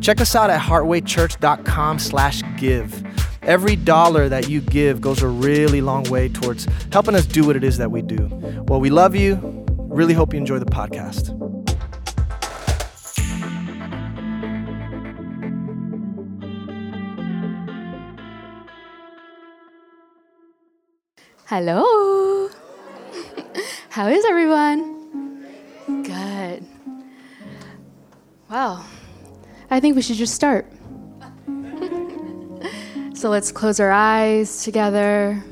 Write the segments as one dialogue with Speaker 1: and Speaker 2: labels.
Speaker 1: check us out at heartwaychurch.com slash give. Every dollar that you give goes a really long way towards helping us do what it is that we do. Well, we love you. Really hope you enjoy the podcast.
Speaker 2: Hello. How is everyone? Good. Well, I think we should just start. so let's close our eyes together.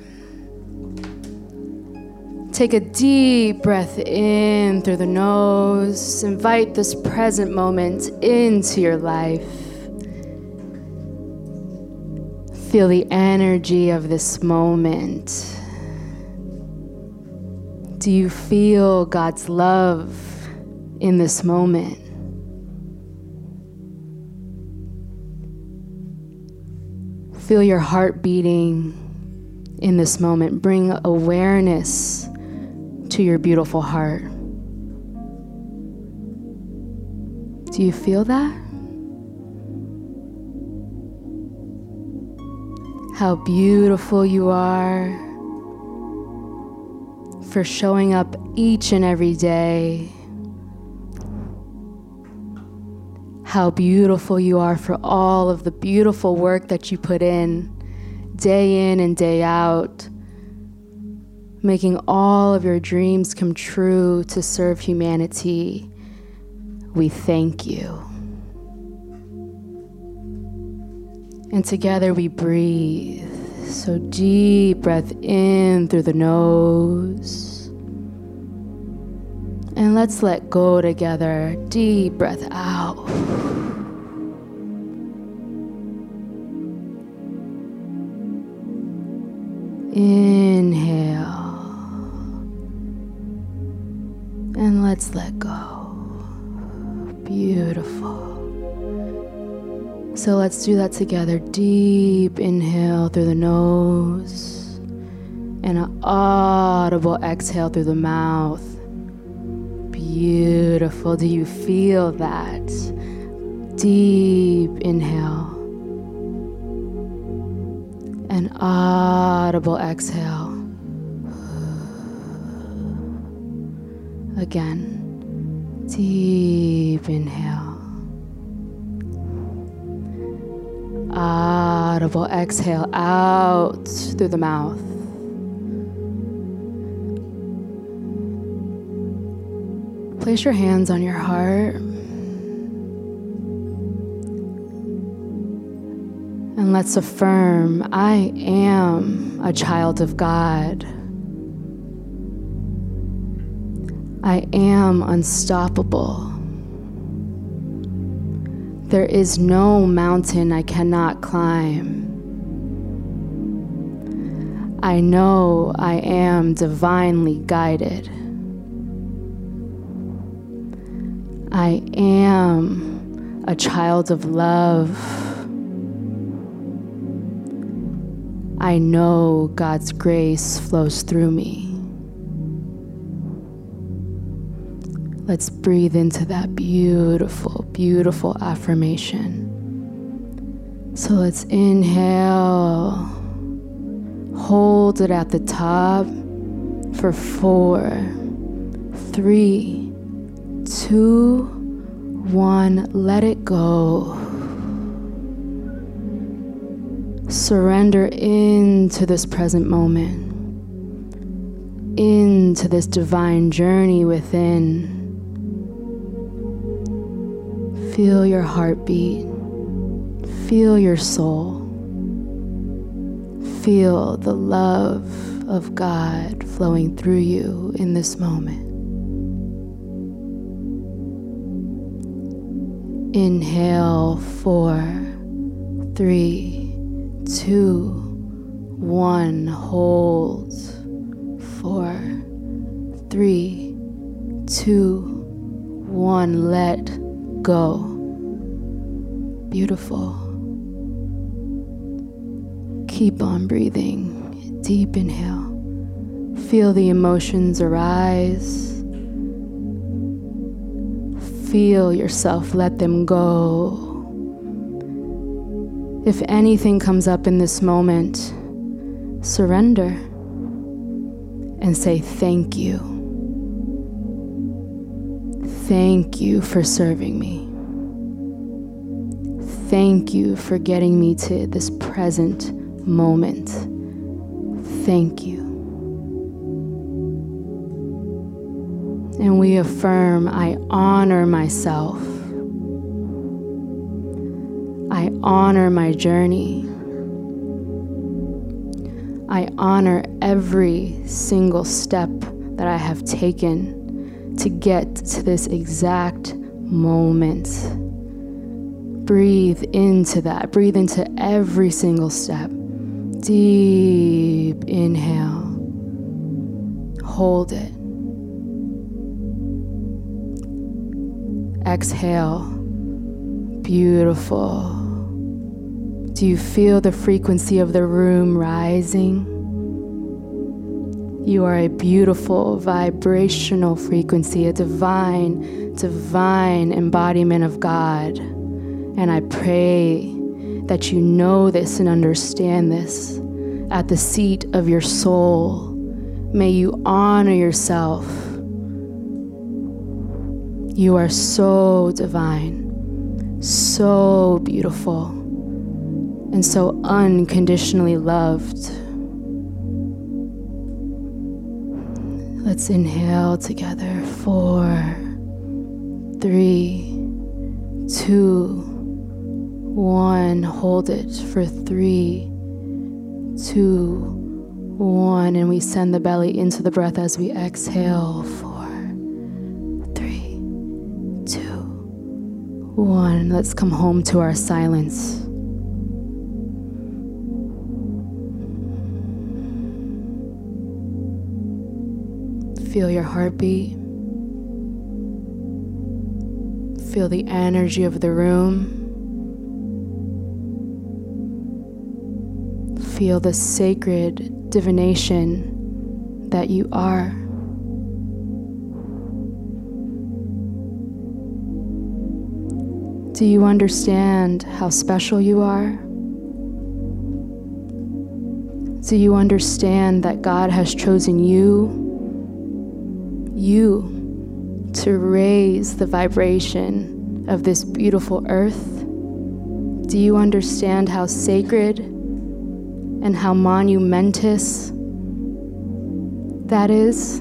Speaker 2: Take a deep breath in through the nose. Invite this present moment into your life. Feel the energy of this moment. Do you feel God's love in this moment? Feel your heart beating in this moment. Bring awareness to your beautiful heart. Do you feel that? How beautiful you are for showing up each and every day. How beautiful you are for all of the beautiful work that you put in, day in and day out, making all of your dreams come true to serve humanity. We thank you. And together we breathe. So deep breath in through the nose. And let's let go together. Deep breath out. Inhale. And let's let go. Beautiful. So let's do that together. Deep inhale through the nose and an audible exhale through the mouth. Beautiful. Do you feel that? Deep inhale and audible exhale. Again, deep inhale. Audible exhale out through the mouth. Place your hands on your heart. And let's affirm I am a child of God. I am unstoppable. There is no mountain I cannot climb. I know I am divinely guided. I am a child of love. I know God's grace flows through me. Let's breathe into that beautiful, beautiful affirmation. So let's inhale, hold it at the top for four, three, two, one. Let it go. Surrender into this present moment, into this divine journey within. Feel your heartbeat. Feel your soul. Feel the love of God flowing through you in this moment. Inhale, four, three, two, one. Hold. Four, three, two, one. Let go. Beautiful. Keep on breathing. Deep inhale. Feel the emotions arise. Feel yourself let them go. If anything comes up in this moment, surrender and say thank you. Thank you for serving me. Thank you for getting me to this present moment. Thank you. And we affirm I honor myself. I honor my journey. I honor every single step that I have taken to get to this exact moment. Breathe into that. Breathe into every single step. Deep inhale. Hold it. Exhale. Beautiful. Do you feel the frequency of the room rising? You are a beautiful vibrational frequency, a divine, divine embodiment of God. And I pray that you know this and understand this. At the seat of your soul, may you honor yourself. You are so divine, so beautiful, and so unconditionally loved. Let's inhale together. Four, three, two, one. Hold it for three, two, one. And we send the belly into the breath as we exhale. One. Let's come home to our silence. Feel your heartbeat. Feel the energy of the room. Feel the sacred divination that you are. Do you understand how special you are? Do you understand that God has chosen you? you to raise the vibration of this beautiful earth? Do you understand how sacred and how monumentous that is?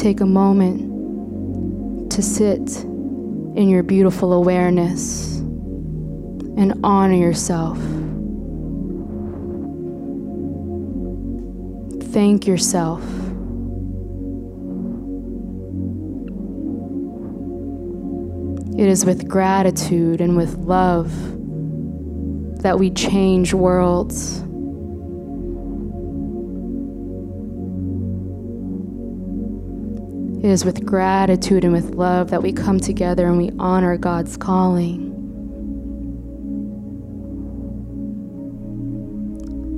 Speaker 2: Take a moment to sit in your beautiful awareness and honor yourself. Thank yourself. It is with gratitude and with love that we change worlds. It is with gratitude and with love that we come together and we honor God's calling.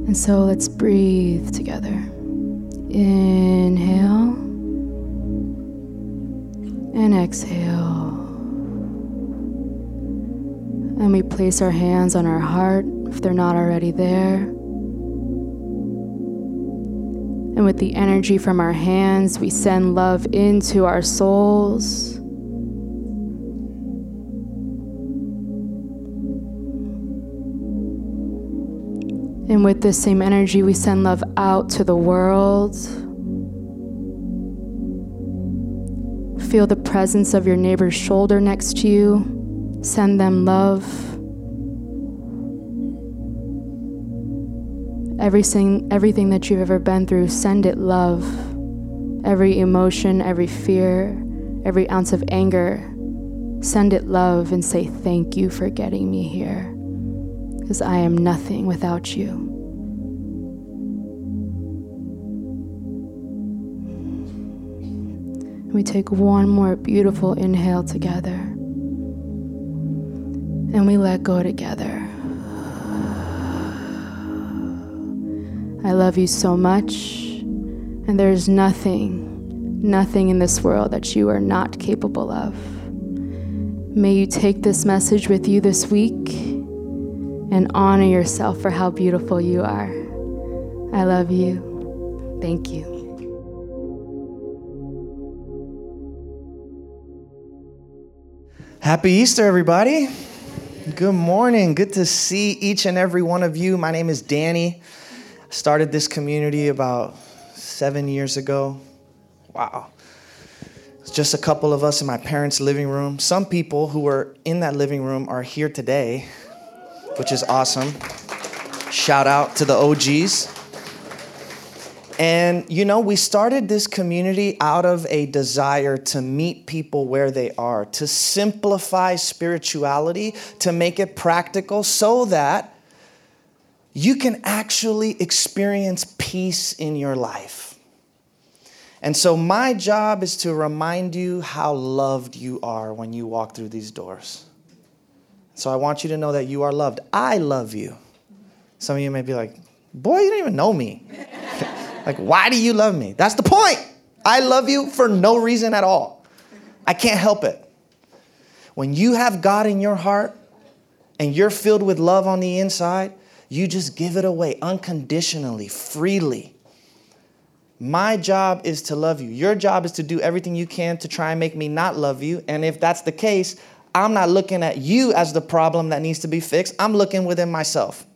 Speaker 2: And so let's breathe together. Inhale and exhale. And we place our hands on our heart if they're not already there. And with the energy from our hands, we send love into our souls. And with this same energy, we send love out to the world. Feel the presence of your neighbor's shoulder next to you. Send them love. Everything, everything that you've ever been through, send it love. Every emotion, every fear, every ounce of anger, send it love and say thank you for getting me here. Because I am nothing without you. We take one more beautiful inhale together. And we let go together. I love you so much, and there is nothing, nothing in this world that you are not capable of. May you take this message with you this week and honor yourself for how beautiful you are. I love you. Thank you.
Speaker 1: Happy Easter, everybody. Good morning. Good to see each and every one of you. My name is Danny started this community about seven years ago. Wow. It's just a couple of us in my parents' living room. Some people who were in that living room are here today, which is awesome. Shout out to the OGs. And you know, we started this community out of a desire to meet people where they are, to simplify spirituality, to make it practical so that you can actually experience peace in your life. And so, my job is to remind you how loved you are when you walk through these doors. So, I want you to know that you are loved. I love you. Some of you may be like, Boy, you don't even know me. like, why do you love me? That's the point. I love you for no reason at all. I can't help it. When you have God in your heart and you're filled with love on the inside, you just give it away unconditionally, freely. My job is to love you. Your job is to do everything you can to try and make me not love you. And if that's the case, I'm not looking at you as the problem that needs to be fixed. I'm looking within myself.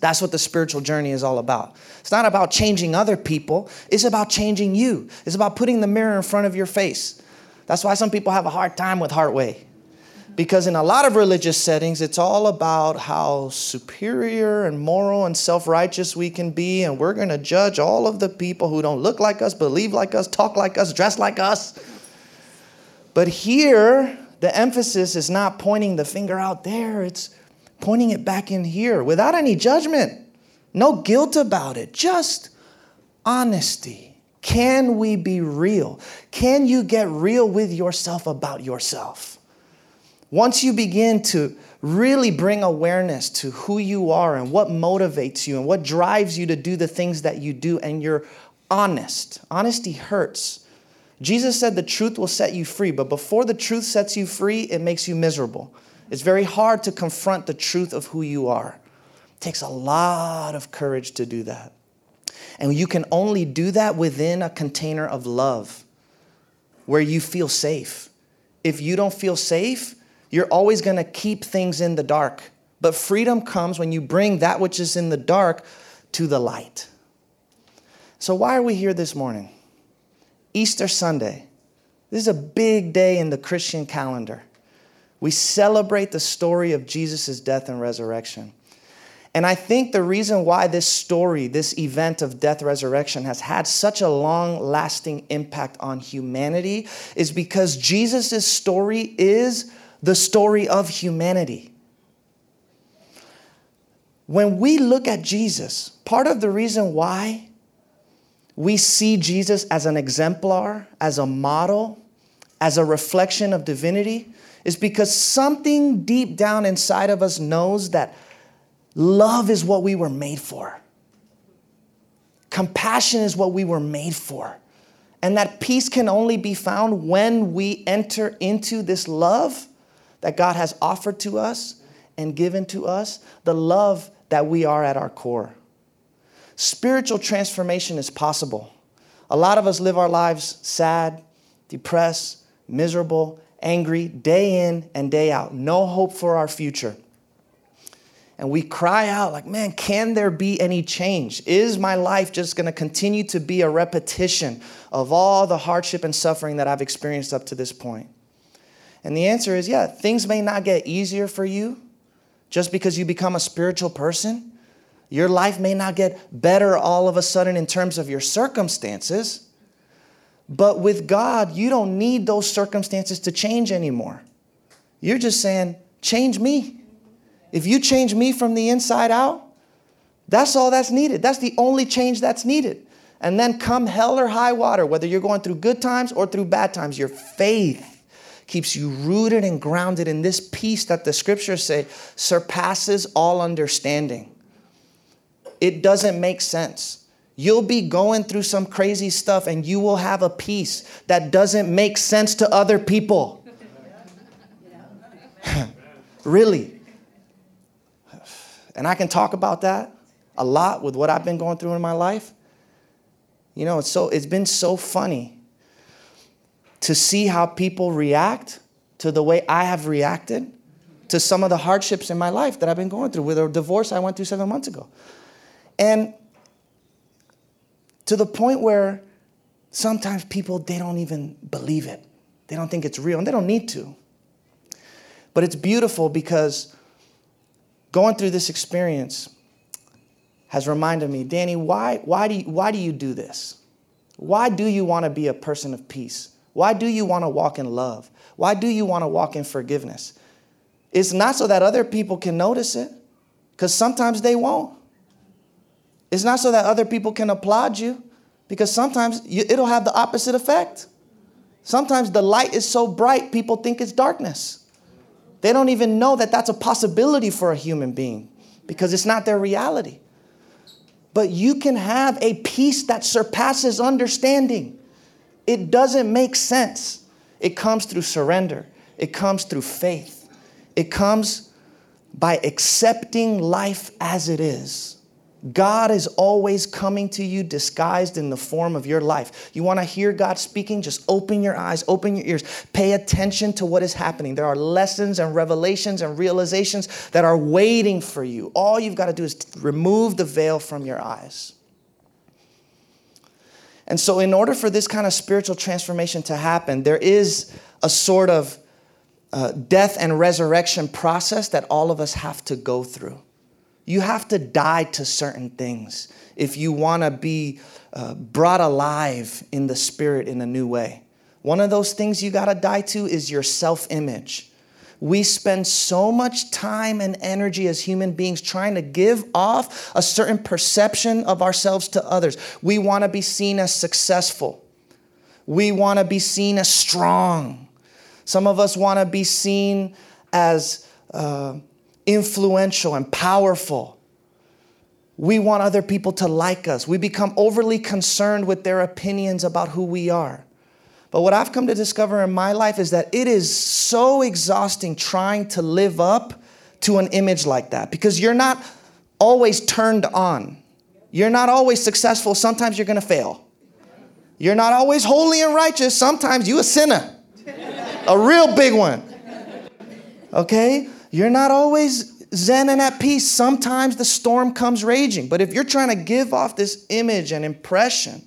Speaker 1: That's what the spiritual journey is all about. It's not about changing other people, it's about changing you. It's about putting the mirror in front of your face. That's why some people have a hard time with Heartway. Because in a lot of religious settings, it's all about how superior and moral and self righteous we can be, and we're going to judge all of the people who don't look like us, believe like us, talk like us, dress like us. But here, the emphasis is not pointing the finger out there, it's pointing it back in here without any judgment, no guilt about it, just honesty. Can we be real? Can you get real with yourself about yourself? Once you begin to really bring awareness to who you are and what motivates you and what drives you to do the things that you do, and you're honest, honesty hurts. Jesus said the truth will set you free, but before the truth sets you free, it makes you miserable. It's very hard to confront the truth of who you are. It takes a lot of courage to do that. And you can only do that within a container of love where you feel safe. If you don't feel safe, you're always going to keep things in the dark. But freedom comes when you bring that which is in the dark to the light. So, why are we here this morning? Easter Sunday. This is a big day in the Christian calendar. We celebrate the story of Jesus' death and resurrection. And I think the reason why this story, this event of death resurrection, has had such a long lasting impact on humanity is because Jesus' story is the story of humanity. When we look at Jesus, part of the reason why we see Jesus as an exemplar, as a model, as a reflection of divinity, is because something deep down inside of us knows that love is what we were made for. Compassion is what we were made for. And that peace can only be found when we enter into this love that God has offered to us and given to us, the love that we are at our core. Spiritual transformation is possible. A lot of us live our lives sad, depressed, miserable, angry, day in and day out, no hope for our future. And we cry out, like, man, can there be any change? Is my life just gonna continue to be a repetition of all the hardship and suffering that I've experienced up to this point? And the answer is yeah, things may not get easier for you just because you become a spiritual person. Your life may not get better all of a sudden in terms of your circumstances, But with God, you don't need those circumstances to change anymore. You're just saying, change me. If you change me from the inside out, that's all that's needed. That's the only change that's needed. And then come hell or high water, whether you're going through good times or through bad times, your faith keeps you rooted and grounded in this peace that the scriptures say surpasses all understanding. It doesn't make sense. You'll be going through some crazy stuff and you will have a peace that doesn't make sense to other people. really. And I can talk about that a lot with what I've been going through in my life. You know, it's so it's been so funny to see how people react to the way I have reacted to some of the hardships in my life that I've been going through with a divorce I went through 7 months ago. And to the point where sometimes people they don't even believe it. They don't think it's real and they don't need to. But it's beautiful because going through this experience has reminded me, Danny, why, why, do you, why do you do this? Why do you want to be a person of peace? Why do you want to walk in love? Why do you want to walk in forgiveness? It's not so that other people can notice it, because sometimes they won't. It's not so that other people can applaud you, because sometimes you, it'll have the opposite effect. Sometimes the light is so bright, people think it's darkness. They don't even know that that's a possibility for a human being because it's not their reality but you can have a peace that surpasses understanding. It doesn't make sense. It comes through surrender, it comes through faith, it comes by accepting life as it is. God is always coming to you disguised in the form of your life. You want to hear God speaking? Just open your eyes, open your ears, pay attention to what is happening. There are lessons and revelations and realizations that are waiting for you. All you've got to do is remove the veil from your eyes. And so, in order for this kind of spiritual transformation to happen, there is a sort of uh, death and resurrection process that all of us have to go through. You have to die to certain things if you want to be uh, brought alive in the spirit in a new way. One of those things you got to die to is your self image. We spend so much time and energy as human beings trying to give off a certain perception of ourselves to others. We want to be seen as successful. We want to be seen as strong. Some of us want to be seen as uh, influential and powerful. We want other people to like us. We become overly concerned with their opinions about who we are. But what I've come to discover in my life is that it is so exhausting trying to live up to an image like that because you're not always turned on. You're not always successful. Sometimes you're going to fail. You're not always holy and righteous. Sometimes you a sinner. a real big one. Okay? You're not always zen and at peace. Sometimes the storm comes raging. But if you're trying to give off this image and impression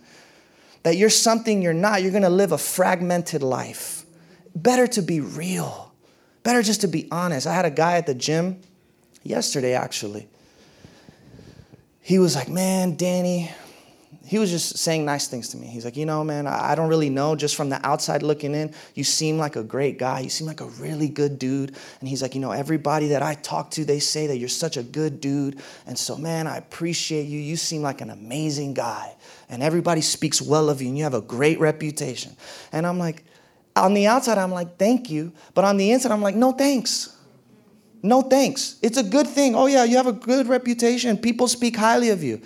Speaker 1: that you're something you're not, you're going to live a fragmented life. Better to be real. Better just to be honest. I had a guy at the gym yesterday, actually. He was like, Man, Danny, he was just saying nice things to me. He's like, you know, man, I don't really know. Just from the outside looking in, you seem like a great guy. You seem like a really good dude. And he's like, you know, everybody that I talk to, they say that you're such a good dude. And so, man, I appreciate you. You seem like an amazing guy. And everybody speaks well of you, and you have a great reputation. And I'm like, on the outside, I'm like, thank you. But on the inside, I'm like, no thanks. No thanks. It's a good thing. Oh, yeah, you have a good reputation. People speak highly of you.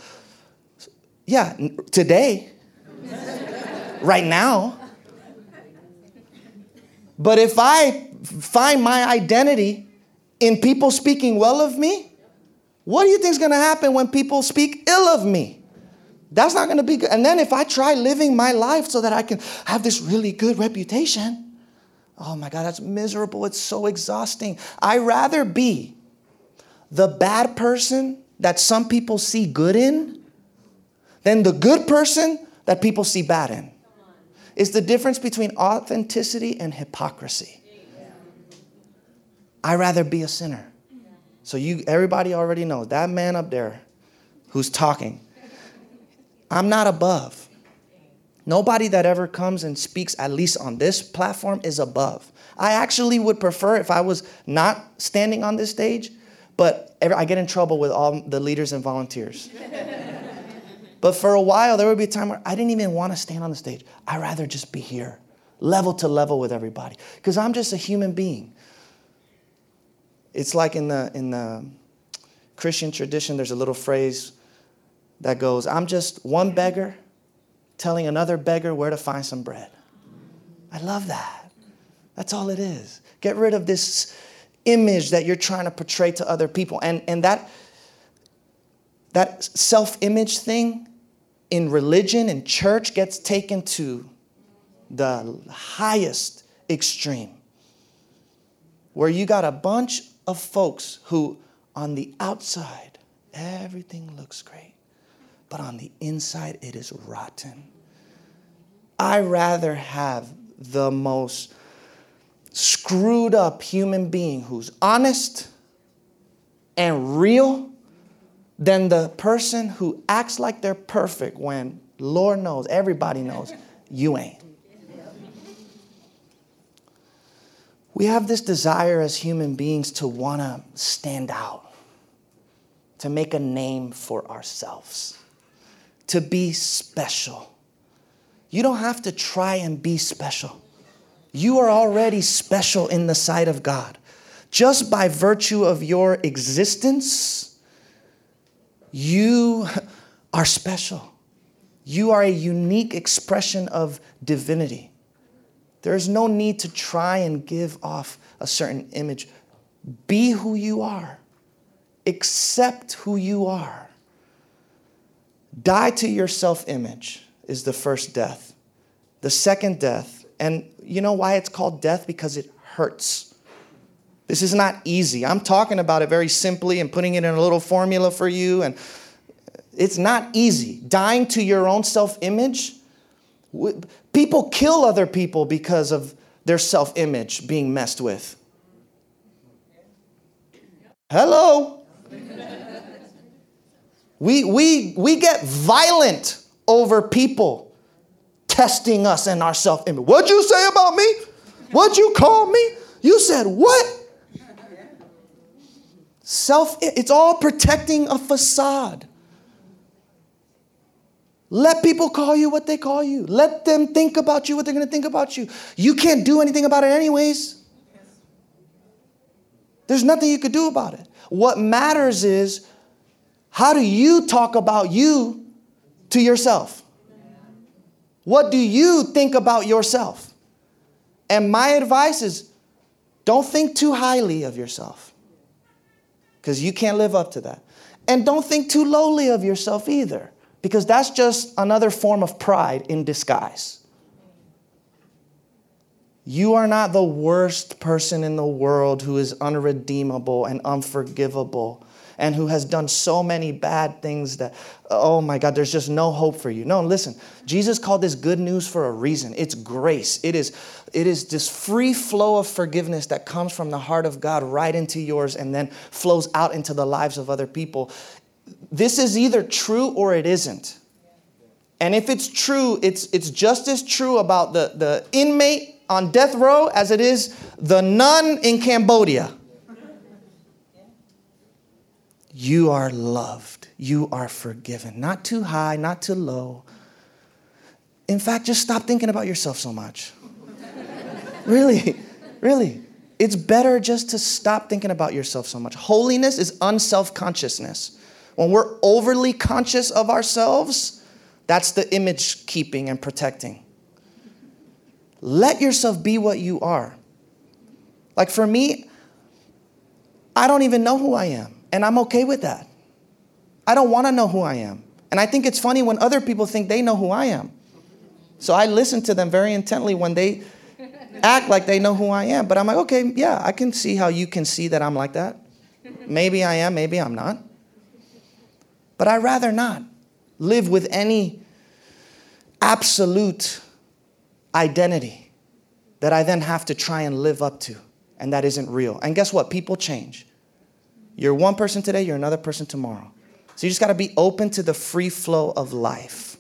Speaker 1: Yeah, today, right now. But if I find my identity in people speaking well of me, what do you think is going to happen when people speak ill of me? That's not going to be good. And then if I try living my life so that I can have this really good reputation, oh my God, that's miserable. It's so exhausting. I rather be the bad person that some people see good in than the good person that people see bad in. It's the difference between authenticity and hypocrisy. I rather be a sinner. So you everybody already knows that man up there who's talking. I'm not above. Nobody that ever comes and speaks, at least on this platform, is above. I actually would prefer if I was not standing on this stage, but I get in trouble with all the leaders and volunteers. but for a while, there would be a time where I didn't even want to stand on the stage. I'd rather just be here, level to level with everybody, because I'm just a human being. It's like in the, in the Christian tradition, there's a little phrase that goes, I'm just one beggar telling another beggar where to find some bread. I love that. That's all it is. Get rid of this image that you're trying to portray to other people. And, and that, that self image thing in religion and church gets taken to the highest extreme. Where you got a bunch of folks who, on the outside, everything looks great, but on the inside, it is rotten. I rather have the most screwed up human being who's honest and real than the person who acts like they're perfect when Lord knows, everybody knows, you ain't. We have this desire as human beings to want to stand out, to make a name for ourselves, to be special. You don't have to try and be special. You are already special in the sight of God. Just by virtue of your existence, you are special. You are a unique expression of divinity. There is no need to try and give off a certain image. Be who you are, accept who you are. Die to your self image is the first death. The second death, and you know why it's called death? Because it hurts. This is not easy. I'm talking about it very simply and putting it in a little formula for you. And it's not easy. Dying to your own self image, people kill other people because of their self image being messed with. Hello? We, we, we get violent over people testing us and our self image. What'd you say about me? What'd you call me? You said what? Self, it's all protecting a facade. Let people call you what they call you. Let them think about you what they're going to think about you. You can't do anything about it, anyways. There's nothing you could do about it. What matters is how do you talk about you to yourself? What do you think about yourself? And my advice is don't think too highly of yourself because you can't live up to that. And don't think too lowly of yourself either because that's just another form of pride in disguise. You are not the worst person in the world who is unredeemable and unforgivable and who has done so many bad things that, oh my God, there's just no hope for you. No, listen, Jesus called this good news for a reason. It's grace. It is, it is this free flow of forgiveness that comes from the heart of God right into yours and then flows out into the lives of other people. This is either true or it isn't. And if it's true, it's, it's just as true about the, the inmate on death row as it is the nun in Cambodia. You are loved. You are forgiven. Not too high, not too low. In fact, just stop thinking about yourself so much. really, really. It's better just to stop thinking about yourself so much. Holiness is unself consciousness. When we're overly conscious of ourselves, that's the image keeping and protecting. Let yourself be what you are. Like for me, I don't even know who I am. And I'm okay with that. I don't want to know who I am. And I think it's funny when other people think they know who I am. So I listen to them very intently when they act like they know who I am. But I'm like, okay, yeah, I can see how you can see that I'm like that. Maybe I am, maybe I'm not. But I'd rather not live with any absolute identity that I then have to try and live up to, and that isn't real. And guess what? People change. You're one person today, you're another person tomorrow. So you just got to be open to the free flow of life.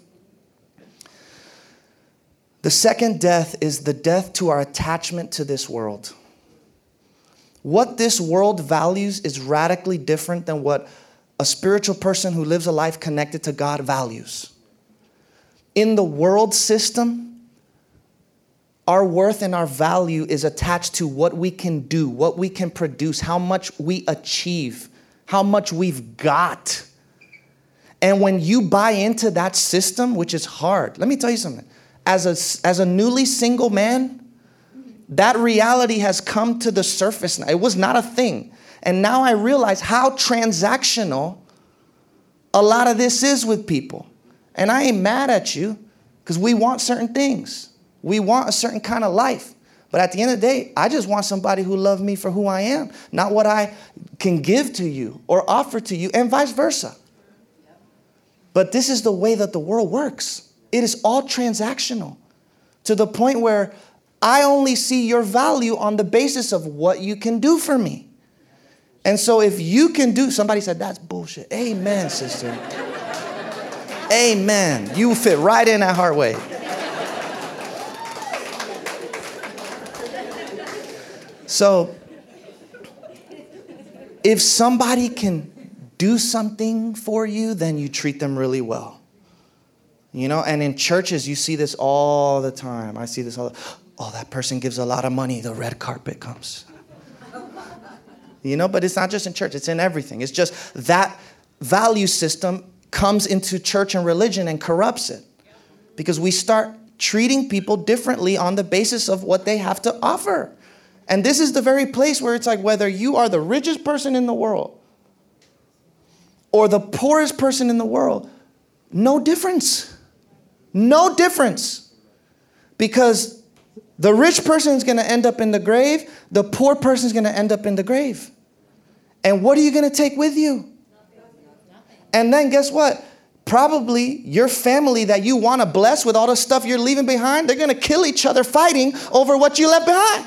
Speaker 1: The second death is the death to our attachment to this world. What this world values is radically different than what a spiritual person who lives a life connected to God values. In the world system, our worth and our value is attached to what we can do, what we can produce, how much we achieve, how much we've got. And when you buy into that system, which is hard, let me tell you something. As a, as a newly single man, that reality has come to the surface now. It was not a thing. And now I realize how transactional a lot of this is with people. And I ain't mad at you because we want certain things. We want a certain kind of life. But at the end of the day, I just want somebody who loves me for who I am, not what I can give to you or offer to you, and vice versa. But this is the way that the world works. It is all transactional to the point where I only see your value on the basis of what you can do for me. And so if you can do, somebody said, that's bullshit. Amen, sister. Amen. You fit right in that Heartway. So if somebody can do something for you, then you treat them really well. You know, and in churches, you see this all the time. I see this all. The, Oh, that person gives a lot of money, the red carpet comes. You know, but it's not just in church, it's in everything. It's just that value system comes into church and religion and corrupts it. Because we start treating people differently on the basis of what they have to offer. And this is the very place where it's like whether you are the richest person in the world or the poorest person in the world, no difference. No difference. Because the rich person is going to end up in the grave, the poor person is going to end up in the grave. And what are you going to take with you? And then guess what? Probably your family that you want to bless with all the stuff you're leaving behind, they're going to kill each other fighting over what you left behind.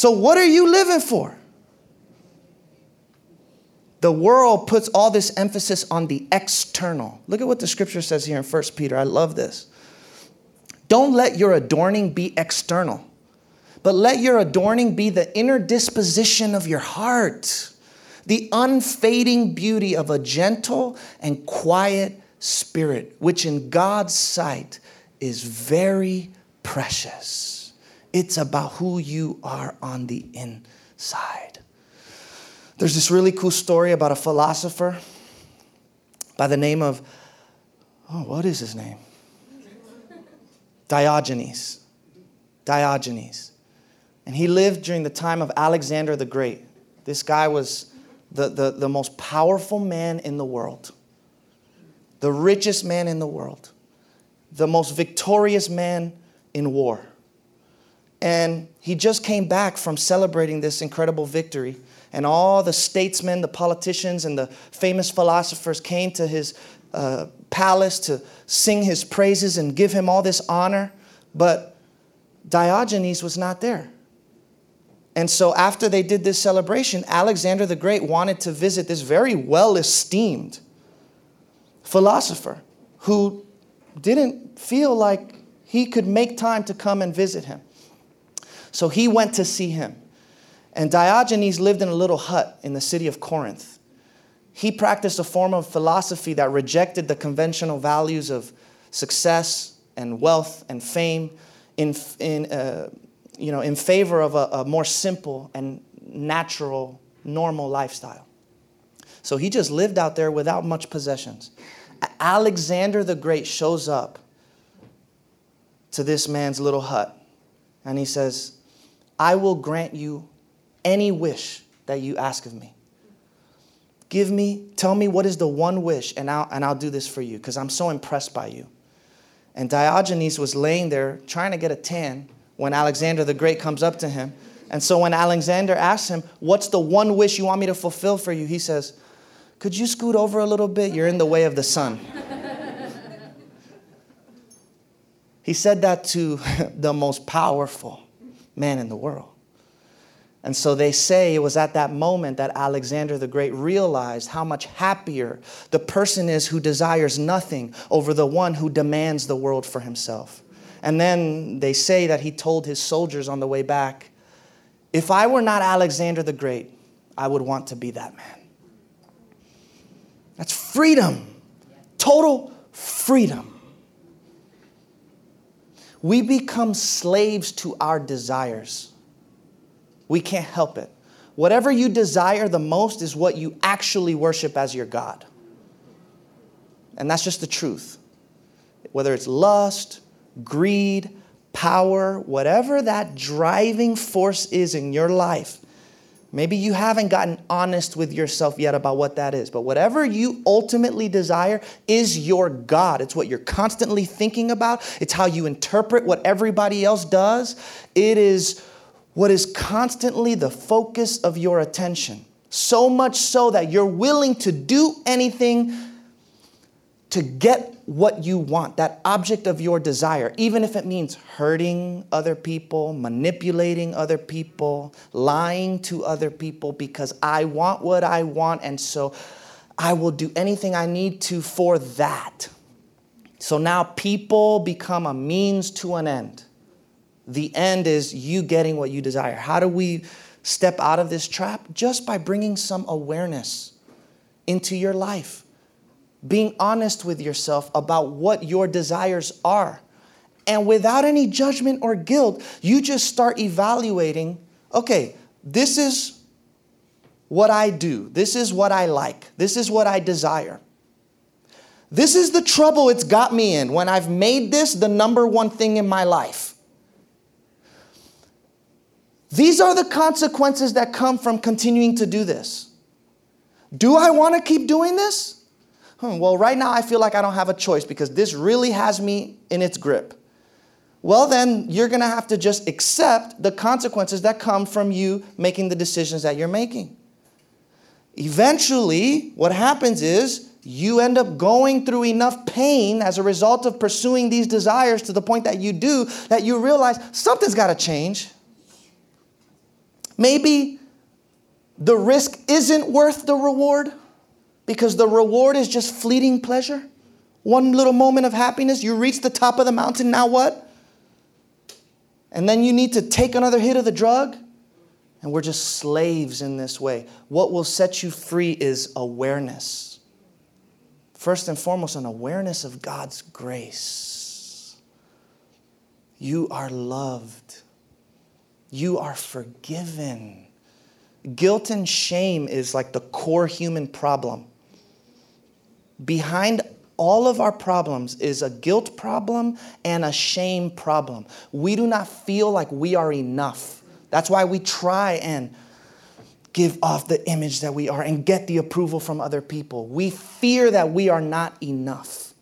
Speaker 1: So, what are you living for? The world puts all this emphasis on the external. Look at what the scripture says here in 1 Peter. I love this. Don't let your adorning be external, but let your adorning be the inner disposition of your heart, the unfading beauty of a gentle and quiet spirit, which in God's sight is very precious. It's about who you are on the inside. There's this really cool story about a philosopher by the name of, oh, what is his name? Diogenes. Diogenes. And he lived during the time of Alexander the Great. This guy was the, the, the most powerful man in the world, the richest man in the world, the most victorious man in war. And he just came back from celebrating this incredible victory. And all the statesmen, the politicians, and the famous philosophers came to his uh, palace to sing his praises and give him all this honor. But Diogenes was not there. And so, after they did this celebration, Alexander the Great wanted to visit this very well esteemed philosopher who didn't feel like he could make time to come and visit him. So he went to see him. And Diogenes lived in a little hut in the city of Corinth. He practiced a form of philosophy that rejected the conventional values of success and wealth and fame in, in, uh, you know, in favor of a, a more simple and natural, normal lifestyle. So he just lived out there without much possessions. Alexander the Great shows up to this man's little hut and he says, I will grant you any wish that you ask of me. Give me, tell me what is the one wish, and I'll, and I'll do this for you because I'm so impressed by you. And Diogenes was laying there trying to get a tan when Alexander the Great comes up to him. And so when Alexander asks him, What's the one wish you want me to fulfill for you? He says, Could you scoot over a little bit? You're in the way of the sun. he said that to the most powerful man in the world. And so they say it was at that moment that Alexander the Great realized how much happier the person is who desires nothing over the one who demands the world for himself. And then they say that he told his soldiers on the way back, If I were not Alexander the Great, I would want to be that man. That's freedom, total freedom. We become slaves to our desires. We can't help it. Whatever you desire the most is what you actually worship as your God. And that's just the truth. Whether it's lust, greed, power, whatever that driving force is in your life, maybe you haven't gotten honest with yourself yet about what that is, but whatever you ultimately desire is your God. It's what you're constantly thinking about, it's how you interpret what everybody else does. It is what is constantly the focus of your attention. So much so that you're willing to do anything to get what you want, that object of your desire, even if it means hurting other people, manipulating other people, lying to other people, because I want what I want, and so I will do anything I need to for that. So now people become a means to an end. The end is you getting what you desire. How do we step out of this trap? Just by bringing some awareness into your life being honest with yourself about what your desires are. And without any judgment or guilt, you just start evaluating okay, this is what I do, this is what I like, this is what I desire. This is the trouble it's got me in when I've made this the number one thing in my life. These are the consequences that come from continuing to do this. Do I want to keep doing this? Hmm, well, right now I feel like I don't have a choice because this really has me in its grip. Well, then you're going to have to just accept the consequences that come from you making the decisions that you're making. Eventually, what happens is you end up going through enough pain as a result of pursuing these desires to the point that you do that you realize something's got to change. Maybe the risk isn't worth the reward because the reward is just fleeting pleasure. One little moment of happiness, you reach the top of the mountain, now what? And then you need to take another hit of the drug. And we're just slaves in this way. What will set you free is awareness. First and foremost, an awareness of God's grace. You are loved, you are forgiven. Guilt and shame is like the core human problem behind all of our problems is a guilt problem and a shame problem. We do not feel like we are enough. That's why we try and give off the image that we are and get the approval from other people. We fear that we are not enough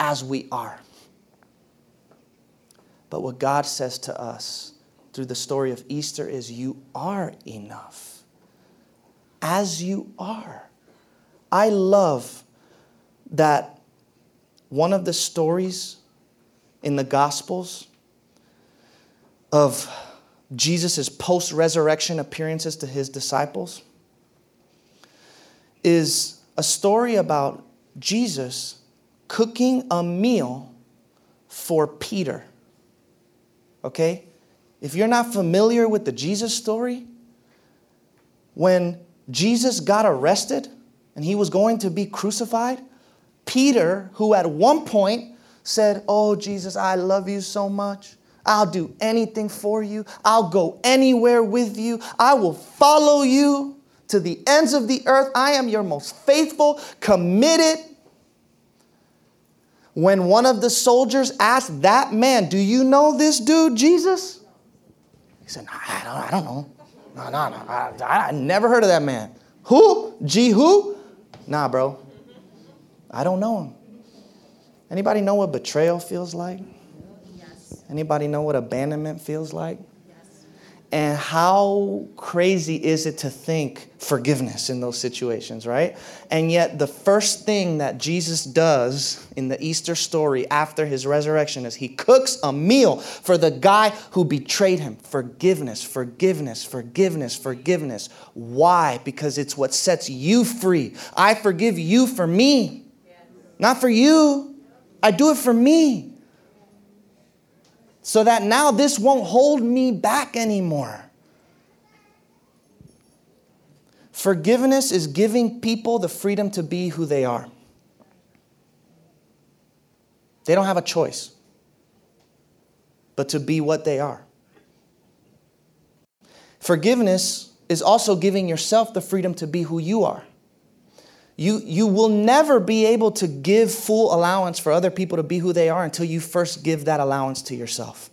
Speaker 1: as we are. But what God says to us through the story of Easter is you are enough as you are. I love that one of the stories in the Gospels of Jesus' post resurrection appearances to his disciples is a story about Jesus cooking a meal for Peter. Okay? If you're not familiar with the Jesus story, when Jesus got arrested and he was going to be crucified, Peter, who at one point said, Oh, Jesus, I love you so much. I'll do anything for you. I'll go anywhere with you. I will follow you to the ends of the earth. I am your most faithful, committed. When one of the soldiers asked that man, Do you know this dude, Jesus? He said, I don't, I don't know. No, no, no. I, I, I never heard of that man. Who? Who? Nah, bro. I don't know him. Anybody know what betrayal feels like? Yes. Anybody know what abandonment feels like? Yes. And how crazy is it to think forgiveness in those situations, right? And yet, the first thing that Jesus does in the Easter story after his resurrection is he cooks a meal for the guy who betrayed him. Forgiveness, forgiveness, forgiveness, forgiveness. Why? Because it's what sets you free. I forgive you for me, not for you. I do it for me so that now this won't hold me back anymore. Forgiveness is giving people the freedom to be who they are. They don't have a choice but to be what they are. Forgiveness is also giving yourself the freedom to be who you are. You, you will never be able to give full allowance for other people to be who they are until you first give that allowance to yourself.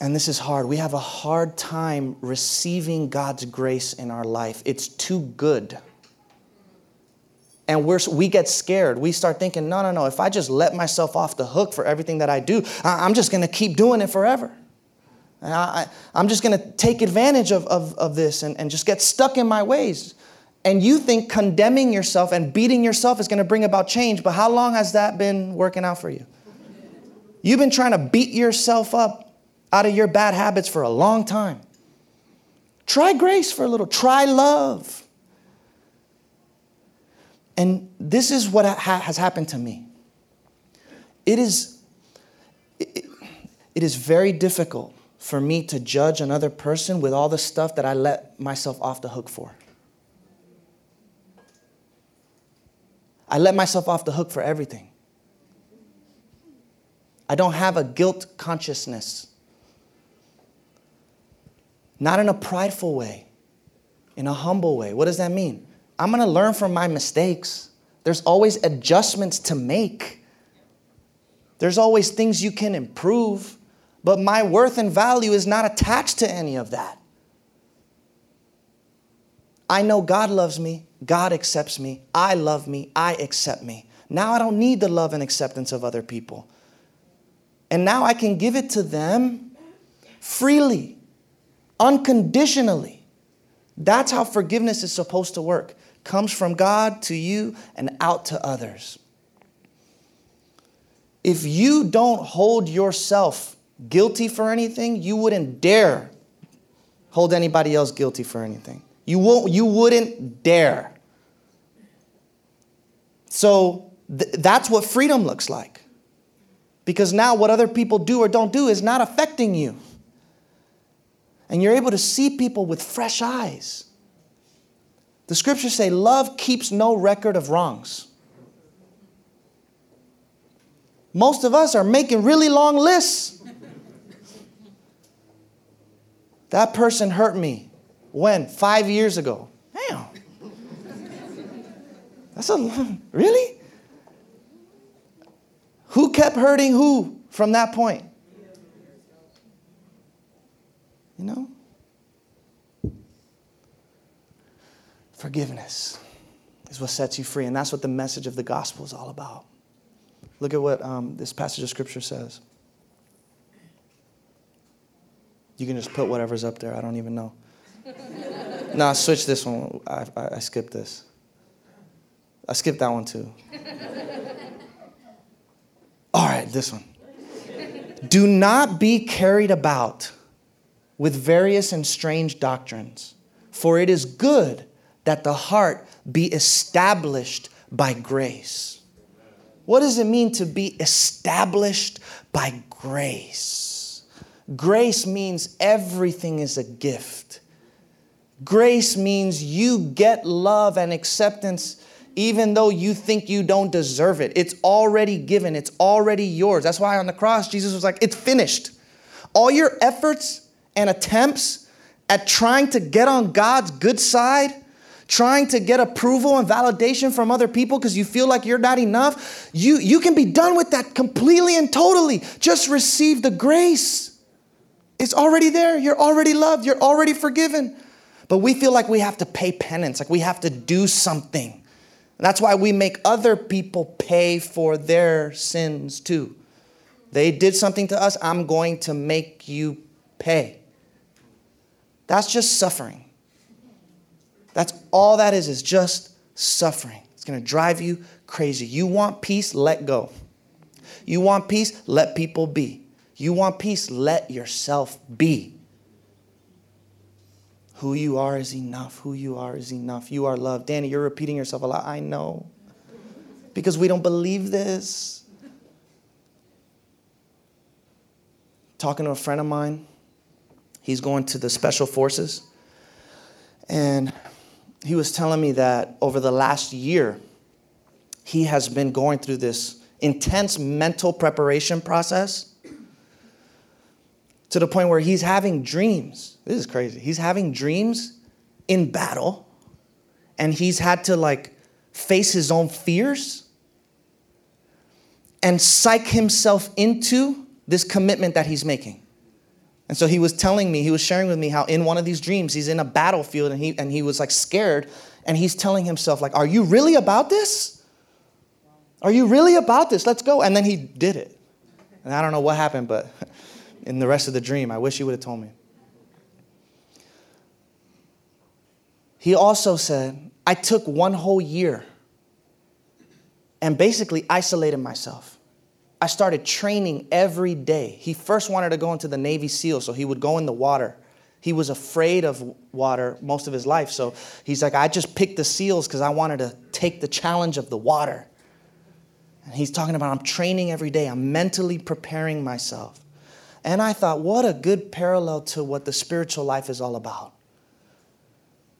Speaker 1: And this is hard. We have a hard time receiving God's grace in our life. It's too good. And we're, we get scared. We start thinking, no, no, no, if I just let myself off the hook for everything that I do, I'm just going to keep doing it forever. I, am just going to take advantage of, of, of this and, and just get stuck in my ways and you think condemning yourself and beating yourself is going to bring about change, but how long has that been working out for you? You've been trying to beat yourself up out of your bad habits for a long time. Try grace for a little, try love. And this is what ha- has happened to me. It is, it, it is very difficult for me to judge another person with all the stuff that I let myself off the hook for. I let myself off the hook for everything. I don't have a guilt consciousness. Not in a prideful way, in a humble way. What does that mean? I'm gonna learn from my mistakes. There's always adjustments to make, there's always things you can improve, but my worth and value is not attached to any of that. I know God loves me. God accepts me. I love me. I accept me. Now I don't need the love and acceptance of other people. And now I can give it to them freely, unconditionally. That's how forgiveness is supposed to work. Comes from God to you and out to others. If you don't hold yourself guilty for anything, you wouldn't dare hold anybody else guilty for anything. You, won't, you wouldn't dare. So th- that's what freedom looks like. Because now what other people do or don't do is not affecting you. And you're able to see people with fresh eyes. The scriptures say love keeps no record of wrongs. Most of us are making really long lists. that person hurt me. When? Five years ago. That's a really? Who kept hurting who from that point? You know? Forgiveness is what sets you free, and that's what the message of the gospel is all about. Look at what um, this passage of scripture says. You can just put whatever's up there, I don't even know no, switch this one. I, I, I skipped this. I skipped that one too. All right, this one. Do not be carried about with various and strange doctrines, for it is good that the heart be established by grace. What does it mean to be established by grace? Grace means everything is a gift. Grace means you get love and acceptance even though you think you don't deserve it. It's already given, it's already yours. That's why on the cross, Jesus was like, It's finished. All your efforts and attempts at trying to get on God's good side, trying to get approval and validation from other people because you feel like you're not enough, you, you can be done with that completely and totally. Just receive the grace. It's already there. You're already loved. You're already forgiven. But we feel like we have to pay penance, like we have to do something. That's why we make other people pay for their sins too. They did something to us, I'm going to make you pay. That's just suffering. That's all that is, is just suffering. It's going to drive you crazy. You want peace? Let go. You want peace? Let people be. You want peace? Let yourself be. Who you are is enough. Who you are is enough. You are loved. Danny, you're repeating yourself a lot. I know. Because we don't believe this. Talking to a friend of mine, he's going to the special forces. And he was telling me that over the last year, he has been going through this intense mental preparation process to the point where he's having dreams. This is crazy. He's having dreams in battle, and he's had to like face his own fears and psych himself into this commitment that he's making. And so he was telling me, he was sharing with me how in one of these dreams, he's in a battlefield and he, and he was like scared. And he's telling himself, like, are you really about this? Are you really about this? Let's go. And then he did it. And I don't know what happened, but in the rest of the dream, I wish he would have told me. He also said, I took one whole year and basically isolated myself. I started training every day. He first wanted to go into the Navy SEAL, so he would go in the water. He was afraid of water most of his life, so he's like, I just picked the SEALs because I wanted to take the challenge of the water. And he's talking about, I'm training every day, I'm mentally preparing myself. And I thought, what a good parallel to what the spiritual life is all about.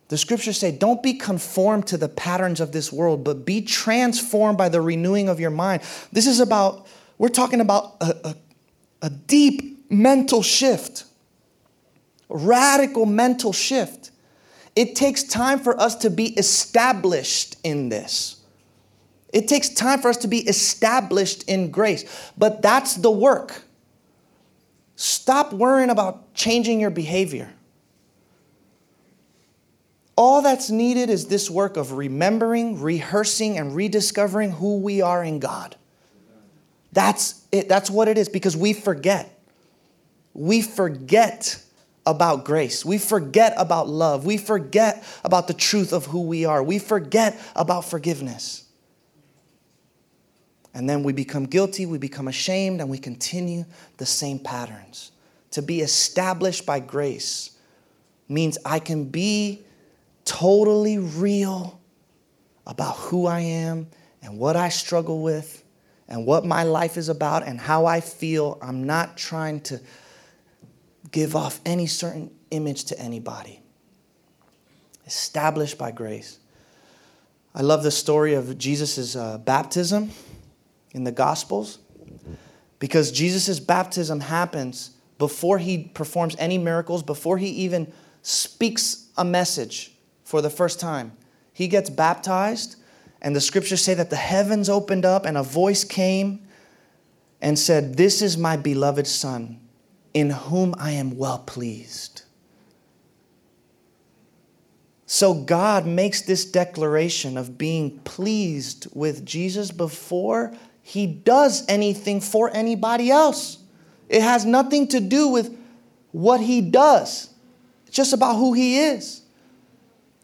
Speaker 1: The scriptures say, don't be conformed to the patterns of this world, but be transformed by the renewing of your mind. This is about we're talking about a, a, a deep mental shift, radical mental shift. It takes time for us to be established in this. It takes time for us to be established in grace, but that's the work. Stop worrying about changing your behavior. All that's needed is this work of remembering, rehearsing, and rediscovering who we are in God. That's it. That's what it is because we forget. We forget about grace. We forget about love. We forget about the truth of who we are. We forget about forgiveness. And then we become guilty, we become ashamed, and we continue the same patterns. To be established by grace means I can be totally real about who I am and what I struggle with and what my life is about and how I feel. I'm not trying to give off any certain image to anybody. Established by grace. I love the story of Jesus' uh, baptism in the Gospels because Jesus' baptism happens before he performs any miracles, before he even speaks a message for the first time. He gets baptized and the scriptures say that the heavens opened up and a voice came and said, This is my beloved Son, in whom I am well pleased. So God makes this declaration of being pleased with Jesus before he does anything for anybody else. It has nothing to do with what he does, it's just about who he is.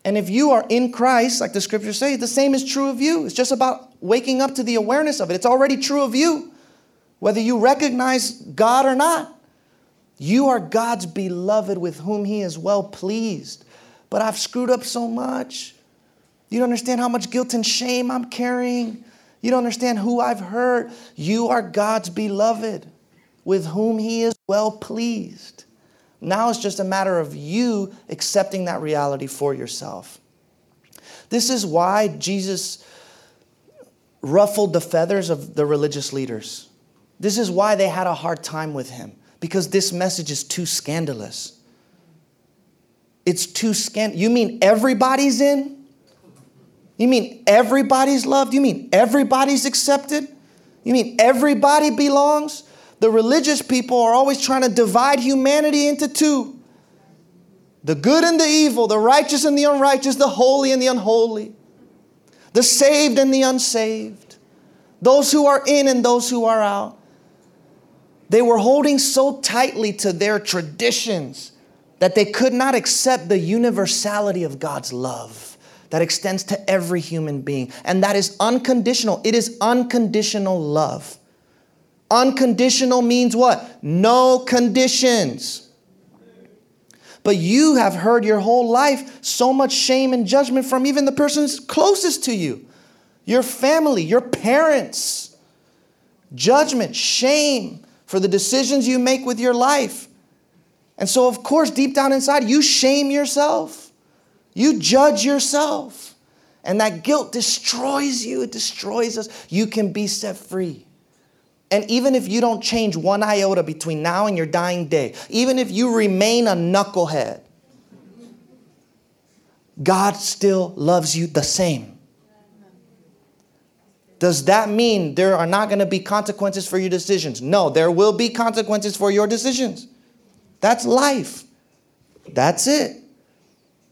Speaker 1: And if you are in Christ, like the scriptures say, the same is true of you. It's just about waking up to the awareness of it. It's already true of you, whether you recognize God or not. You are God's beloved with whom He is well pleased. But I've screwed up so much. You don't understand how much guilt and shame I'm carrying. You don't understand who I've hurt. You are God's beloved with whom He is well pleased. Now it's just a matter of you accepting that reality for yourself. This is why Jesus ruffled the feathers of the religious leaders. This is why they had a hard time with him, because this message is too scandalous. It's too scandalous. You mean everybody's in? You mean everybody's loved? You mean everybody's accepted? You mean everybody belongs? the religious people are always trying to divide humanity into two the good and the evil, the righteous and the unrighteous, the holy and the unholy, the saved and the unsaved, those who are in and those who are out. They were holding so tightly to their traditions that they could not accept the universality of God's love that extends to every human being. And that is unconditional. It is unconditional love. Unconditional means what? No conditions. But you have heard your whole life so much shame and judgment from even the persons closest to you your family, your parents. Judgment, shame for the decisions you make with your life. And so, of course, deep down inside, you shame yourself, you judge yourself. And that guilt destroys you, it destroys us. You can be set free. And even if you don't change one iota between now and your dying day, even if you remain a knucklehead, God still loves you the same. Does that mean there are not going to be consequences for your decisions? No, there will be consequences for your decisions. That's life. That's it.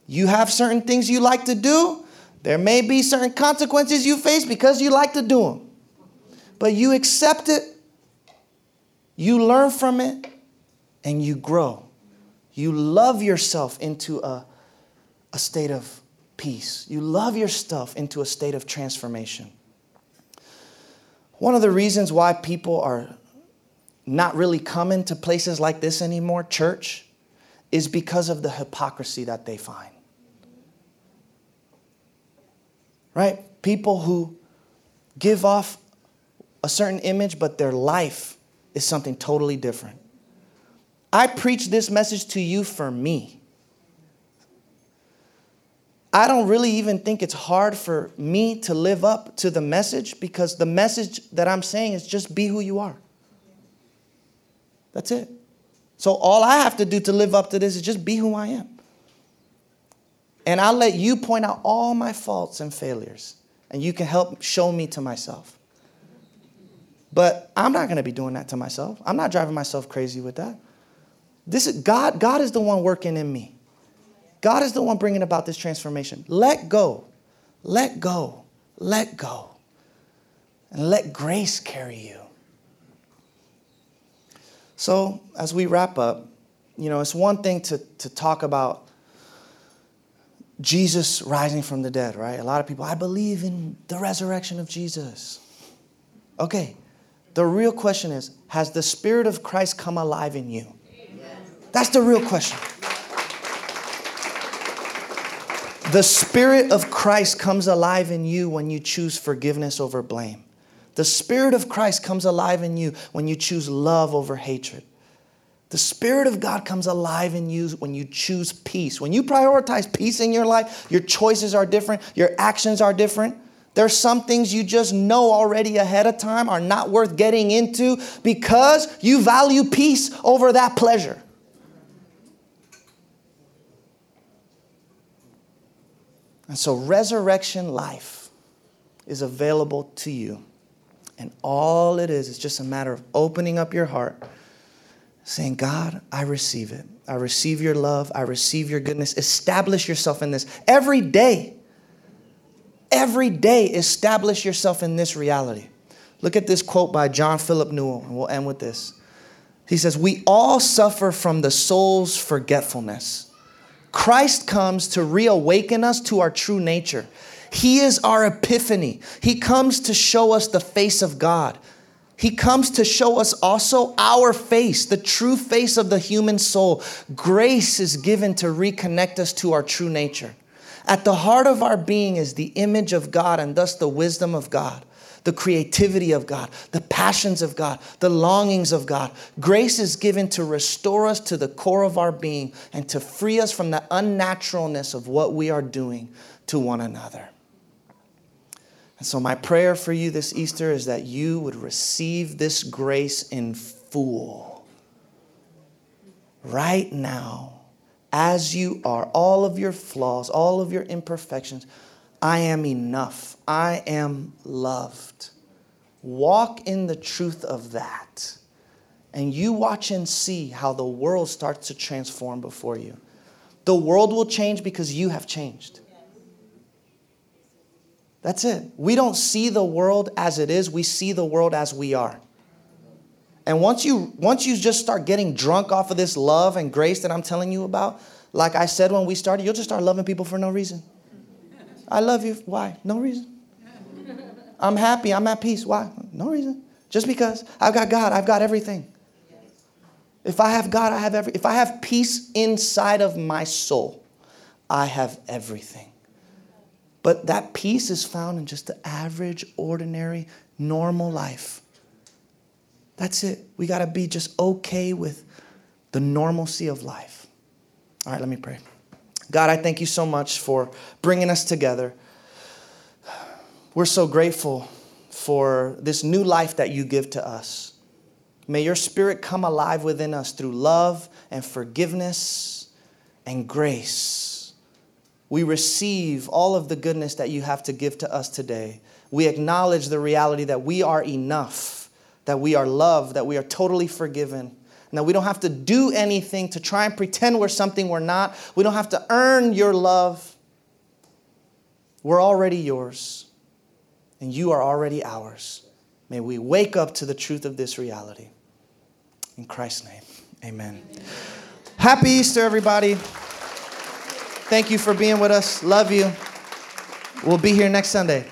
Speaker 1: You have certain things you like to do. There may be certain consequences you face because you like to do them. But you accept it, you learn from it, and you grow. You love yourself into a, a state of peace. You love your stuff into a state of transformation. One of the reasons why people are not really coming to places like this anymore, church, is because of the hypocrisy that they find. Right? People who give off a certain image, but their life is something totally different. I preach this message to you for me. I don't really even think it's hard for me to live up to the message because the message that I'm saying is just be who you are. That's it. So all I have to do to live up to this is just be who I am. And I'll let you point out all my faults and failures, and you can help show me to myself. But I'm not going to be doing that to myself. I'm not driving myself crazy with that. This is God, God is the one working in me. God is the one bringing about this transformation. Let go. Let go. Let go. And let grace carry you. So, as we wrap up, you know, it's one thing to, to talk about Jesus rising from the dead, right? A lot of people, I believe in the resurrection of Jesus. Okay, the real question is Has the Spirit of Christ come alive in you? That's the real question. The Spirit of Christ comes alive in you when you choose forgiveness over blame. The Spirit of Christ comes alive in you when you choose love over hatred. The Spirit of God comes alive in you when you choose peace. When you prioritize peace in your life, your choices are different, your actions are different. There's some things you just know already ahead of time are not worth getting into because you value peace over that pleasure. And so, resurrection life is available to you. And all it is is just a matter of opening up your heart, saying, God, I receive it. I receive your love. I receive your goodness. Establish yourself in this every day. Every day, establish yourself in this reality. Look at this quote by John Philip Newell, and we'll end with this. He says, We all suffer from the soul's forgetfulness. Christ comes to reawaken us to our true nature. He is our epiphany. He comes to show us the face of God. He comes to show us also our face, the true face of the human soul. Grace is given to reconnect us to our true nature. At the heart of our being is the image of God and thus the wisdom of God, the creativity of God, the passions of God, the longings of God. Grace is given to restore us to the core of our being and to free us from the unnaturalness of what we are doing to one another. And so, my prayer for you this Easter is that you would receive this grace in full right now, as you are, all of your flaws, all of your imperfections. I am enough. I am loved. Walk in the truth of that. And you watch and see how the world starts to transform before you. The world will change because you have changed. That's it. We don't see the world as it is, we see the world as we are. And once you once you just start getting drunk off of this love and grace that I'm telling you about, like I said when we started, you'll just start loving people for no reason. I love you. Why? No reason. I'm happy. I'm at peace. Why? No reason. Just because I've got God, I've got everything. If I have God, I have every if I have peace inside of my soul, I have everything. But that peace is found in just the average, ordinary, normal life. That's it. We got to be just okay with the normalcy of life. All right, let me pray. God, I thank you so much for bringing us together. We're so grateful for this new life that you give to us. May your spirit come alive within us through love and forgiveness and grace. We receive all of the goodness that you have to give to us today. We acknowledge the reality that we are enough, that we are loved, that we are totally forgiven, Now, we don't have to do anything to try and pretend we're something we're not. We don't have to earn your love. We're already yours and you are already ours. May we wake up to the truth of this reality. In Christ's name, amen. Happy Easter, everybody. Thank you for being with us. Love you. We'll be here next Sunday.